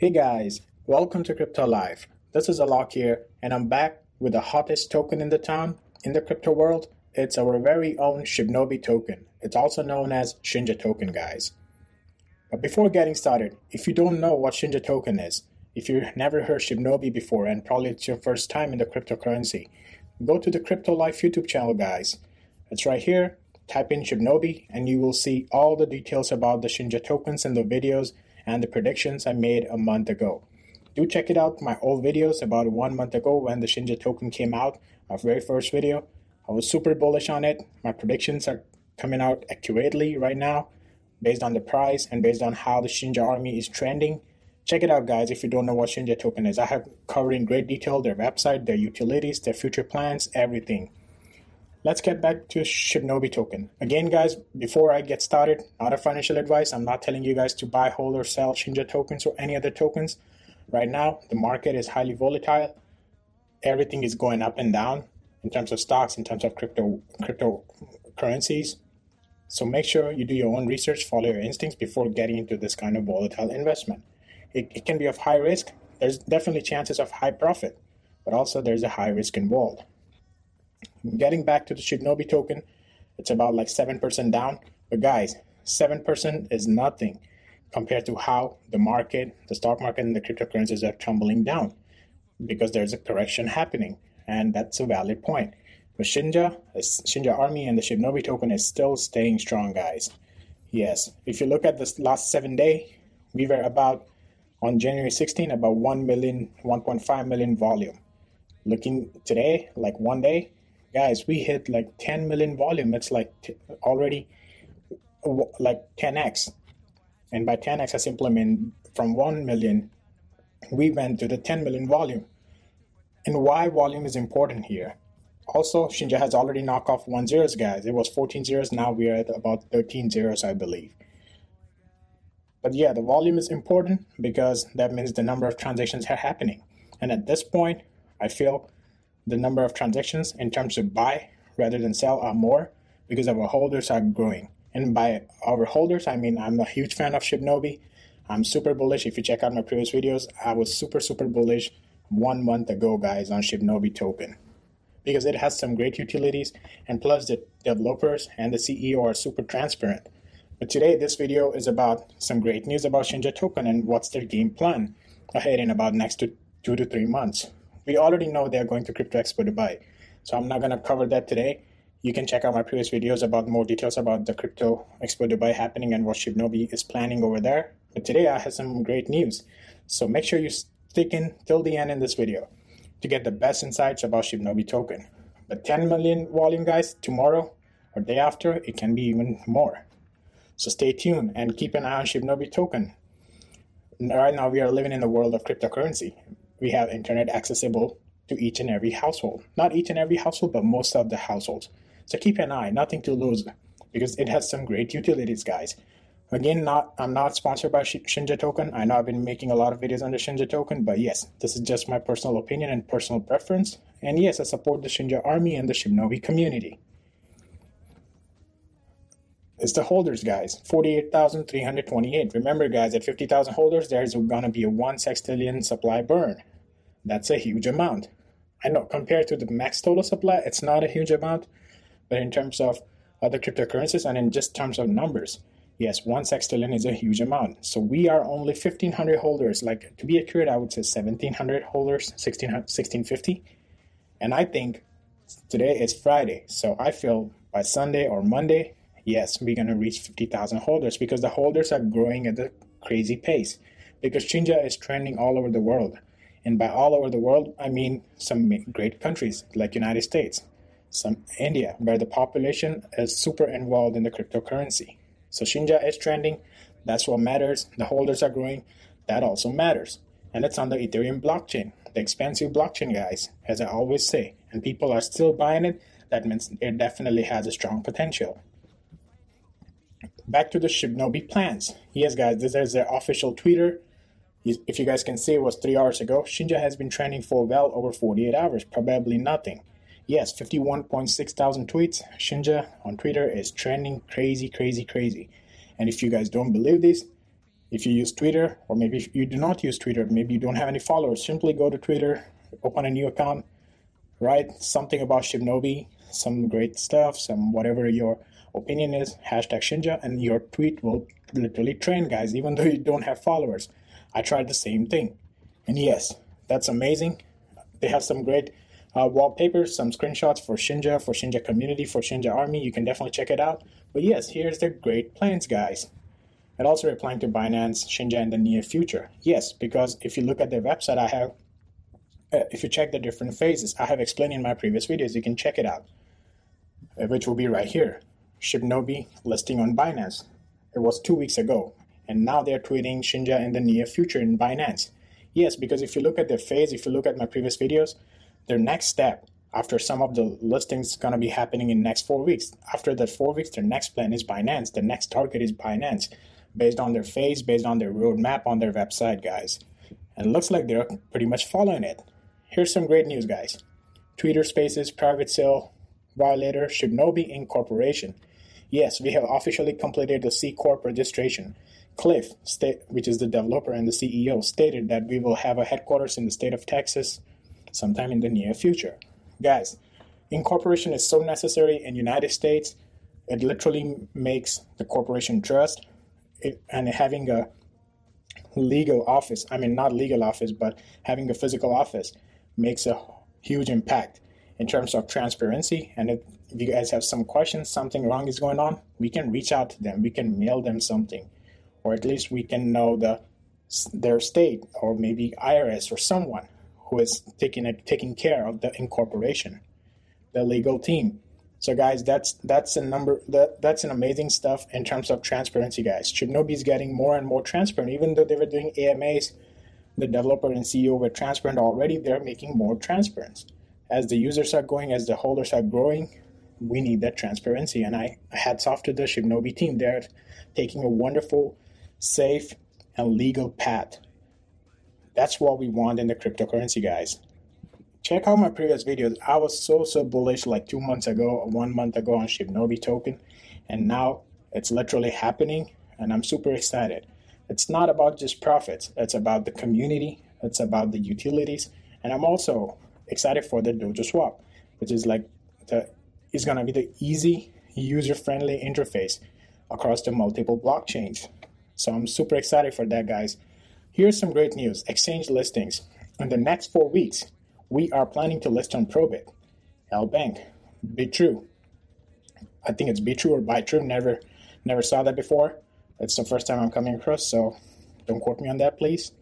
Hey guys, welcome to Crypto Live. This is Alok here, and I'm back with the hottest token in the town in the crypto world. It's our very own Shibnobi token. It's also known as Shinja token, guys. But before getting started, if you don't know what Shinja token is, if you've never heard Shibnobi before and probably it's your first time in the cryptocurrency, go to the Crypto Life YouTube channel, guys. It's right here. Type in Shibnobi and you will see all the details about the Shinja tokens in the videos and the predictions I made a month ago. Do check it out, my old videos about one month ago when the Shinja token came out, my very first video. I was super bullish on it. My predictions are coming out accurately right now based on the price and based on how the Shinja army is trending. Check it out, guys, if you don't know what Shinja token is. I have covered in great detail their website, their utilities, their future plans, everything. Let's get back to Shibnobi token. Again, guys, before I get started, not a financial advice. I'm not telling you guys to buy, hold, or sell Shinja tokens or any other tokens. Right now, the market is highly volatile. Everything is going up and down in terms of stocks, in terms of crypto cryptocurrencies. So make sure you do your own research, follow your instincts before getting into this kind of volatile investment. It, it can be of high risk. There's definitely chances of high profit, but also there's a high risk involved. Getting back to the Shibnobi token, it's about like 7% down. But guys, 7% is nothing compared to how the market, the stock market, and the cryptocurrencies are tumbling down because there's a correction happening. And that's a valid point. But Shinja, Shinja Army and the Shibnobi token is still staying strong, guys. Yes, if you look at this last seven day, we were about on January 16 about 1 million, 1.5 million volume. Looking today, like one day, guys, we hit like 10 million volume. It's like t- already like 10x. And by 10x, I simply mean from 1 million, we went to the 10 million volume. And why volume is important here? Also, Shinja has already knocked off one zeros, guys. It was 14 zeros. Now we are at about 13 zeros, I believe. But yeah, the volume is important because that means the number of transactions are happening. And at this point, I feel the number of transactions in terms of buy rather than sell are more because our holders are growing. And by our holders, I mean I'm a huge fan of Shibnobi. I'm super bullish. If you check out my previous videos, I was super, super bullish one month ago, guys, on Shibnobi token because it has some great utilities and plus the developers and the CEO are super transparent. But today this video is about some great news about Shinja token and what's their game plan ahead in about next two, two to three months. We already know they're going to Crypto Expo Dubai, so I'm not going to cover that today. You can check out my previous videos about more details about the Crypto Expo Dubai happening and what Shibnobi is planning over there. But today I have some great news, so make sure you stick in till the end in this video to get the best insights about Shibnobi token. But 10 million volume guys tomorrow or day after, it can be even more. So stay tuned and keep an eye on Shibnobi token. Right now, we are living in the world of cryptocurrency. We have internet accessible to each and every household. Not each and every household, but most of the households. So keep an eye, nothing to lose, because it has some great utilities, guys. Again, not I'm not sponsored by Shinja Token. I know I've been making a lot of videos on the Shinja Token, but yes, this is just my personal opinion and personal preference. And yes, I support the Shinja Army and the Shibnobi community. It's the holders, guys. 48,328. Remember, guys, at 50,000 holders, there's going to be a 1 sextillion supply burn. That's a huge amount. I know compared to the max total supply, it's not a huge amount, but in terms of other cryptocurrencies and in just terms of numbers, yes, one sextillion is a huge amount. So we are only 1,500 holders. Like to be accurate, I would say 1,700 holders, 1,650. And I think today is Friday. So I feel by Sunday or Monday, yes, we're going to reach 50,000 holders because the holders are growing at a crazy pace. Because Shinja is trending all over the world. And by all over the world, I mean some great countries like United States, some India, where the population is super involved in the cryptocurrency. So Shinja is trending. That's what matters. The holders are growing. That also matters. And it's on the Ethereum blockchain, the expensive blockchain, guys, as I always say. And people are still buying it. That means it definitely has a strong potential. Back to the Shibnobi plans. Yes, guys, this is their official Twitter. If you guys can see, it was three hours ago. Shinja has been trending for well over 48 hours, probably nothing. Yes, 51.6 thousand tweets. Shinja on Twitter is trending crazy, crazy, crazy. And if you guys don't believe this, If you use Twitter, or maybe if you do not use Twitter, maybe you don't have any followers, simply go to Twitter, open a new account, write something about Shibnobi, some great stuff, some whatever your opinion is, hashtag Shinja, and your tweet will literally trend, guys, even though you don't have followers. I tried the same thing. And yes, that's amazing. They have some great uh, wallpapers, some screenshots for Shinja, for Shinja community, for Shinja army. You can definitely check it out. But yes, here's their great plans, guys. And also replying to Binance Shinja in the near future. Yes, because if you look at their website, I have, uh, if you check the different phases, I have explained in my previous videos, you can check it out, uh, which will be right here. Shibnobi listing on Binance. It was two weeks ago, and now they're tweeting Shinja in the near future in Binance. Yes, because if you look at their phase, if you look at my previous videos, their next step after some of the listings going to be happening in next four weeks. After that four weeks, their next plan is Binance. The next target is Binance, based on their phase, based on their roadmap on their website, guys. And looks like they're pretty much following it. Here's some great news, guys. Twitter Spaces private sale violator Shibnobi Incorporation. Yes, we have officially completed the C Corp registration. Cliff, state, which is the developer and the CEO, stated that we will have a headquarters in the state of Texas sometime in the near future. Guys, incorporation is so necessary in United States. It literally makes the corporation trust it, and having a legal office, I mean not legal office, but having a physical office makes a huge impact in terms of transparency. And if, if you guys have some questions, something wrong is going on, we can reach out to them. We can mail them something, or at least we can know the their state or maybe IRS or someone who is taking taking care of the incorporation, the legal team. So guys, that's that's a number that that's an amazing stuff in terms of transparency, guys. Shibnobi is getting more and more transparent. Even though they were doing AMAs, the developer and CEO were transparent already. They're making more transparent. As the users are going, as the holders are growing, we need that transparency. And I hats off to the Shibnobi team. They're taking a wonderful, safe, and legal path that's what we want in the cryptocurrency, guys. Check out my previous videos. I was so, so bullish like two months ago or one month ago on Shibnobi token. And now it's literally happening. And I'm super excited. It's not about just profits, it's about the community, it's about the utilities. And I'm also excited for the Dojo Swap, which is like the is going to be the easy, user friendly interface across the multiple blockchains. So I'm super excited for that, guys. Here's some great news exchange listings. In the next four weeks, we are planning to list on Probit, L LBank, Bitrue. I think it's Bitrue or ByTrue. Never, never saw that before. It's the first time I'm coming across, so don't quote me on that, please.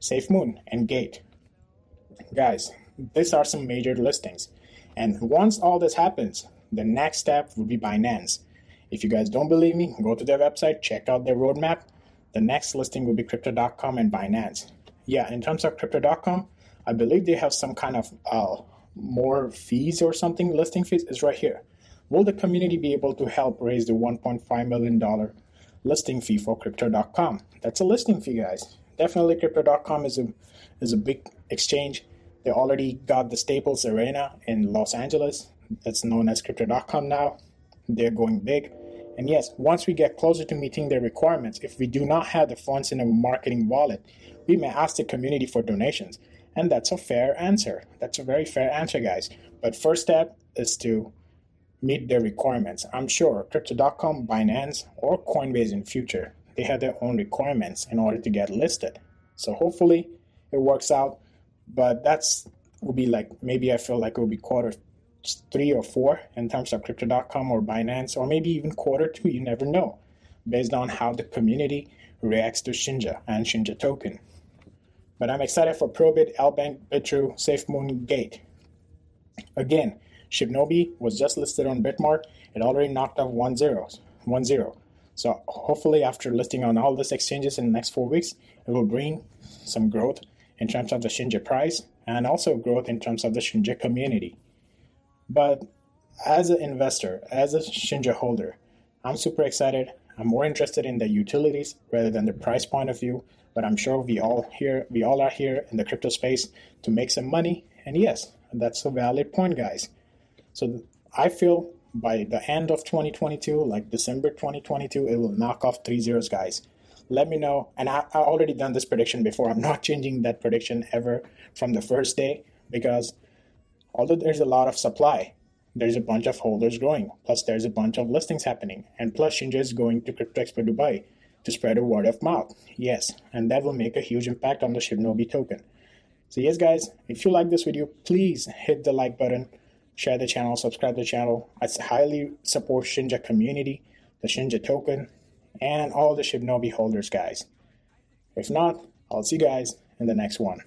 SafeMoon and Gate. Guys, these are some major listings. And once all this happens, the next step will be Binance. If you guys don't believe me, go to their website, check out their roadmap, the next listing will be Crypto.com and Binance. Yeah, in terms of Crypto.com, I believe they have some kind of uh, more fees or something. Listing fees is right here. Will the community be able to help raise the $1.5 million listing fee for Crypto.com? That's a listing fee, guys. Definitely, Crypto.com is a is a big exchange. They already got the Staples Arena in Los Angeles. It's known as Crypto.com now. They're going big. And yes, once we get closer to meeting their requirements, if we do not have the funds in a marketing wallet, we may ask the community for donations. And that's a fair answer. That's a very fair answer, guys. But first step is to meet their requirements. I'm sure Crypto.com, Binance, or Coinbase in future, they have their own requirements in order to get listed. So hopefully it works out. But that's will be like maybe I feel like it will be quarter three or four in terms of crypto.com or Binance, or maybe even quarter two, you never know, based on how the community reacts to Shinja and Shinja token. But I'm excited for Probit, LBank, Bitrue, SafeMoon, Gate. Again, Shibnobi was just listed on Bitmart. It already knocked off one zero, one zero. So hopefully, after listing on all these exchanges in the next four weeks, it will bring some growth in terms of the Shinja price and also growth in terms of the Shinja community. But as an investor, as a Shinja holder, I'm super excited. I'm more interested in the utilities rather than the price point of view. But I'm sure we all here, we all are here in the crypto space to make some money. And yes, that's a valid point, guys. So I feel by the end of 2022, like December 2022, it will knock off three zeros, guys. let me know. And I, I already done this prediction before. I'm not changing that prediction ever from the first day because although there's a lot of supply, there's a bunch of holders growing. Plus, there's a bunch of listings happening. And plus, Shinja is going to Crypto Expo Dubai to spread a word of mouth. Yes, and that will make a huge impact on the Shibnobi token. So, yes, guys, if you like this video, please hit the like button, share the channel, subscribe the channel. I highly support Shinja community, the Shinja token, and all the Shibnobi holders, guys. If not, I'll see you guys in the next one.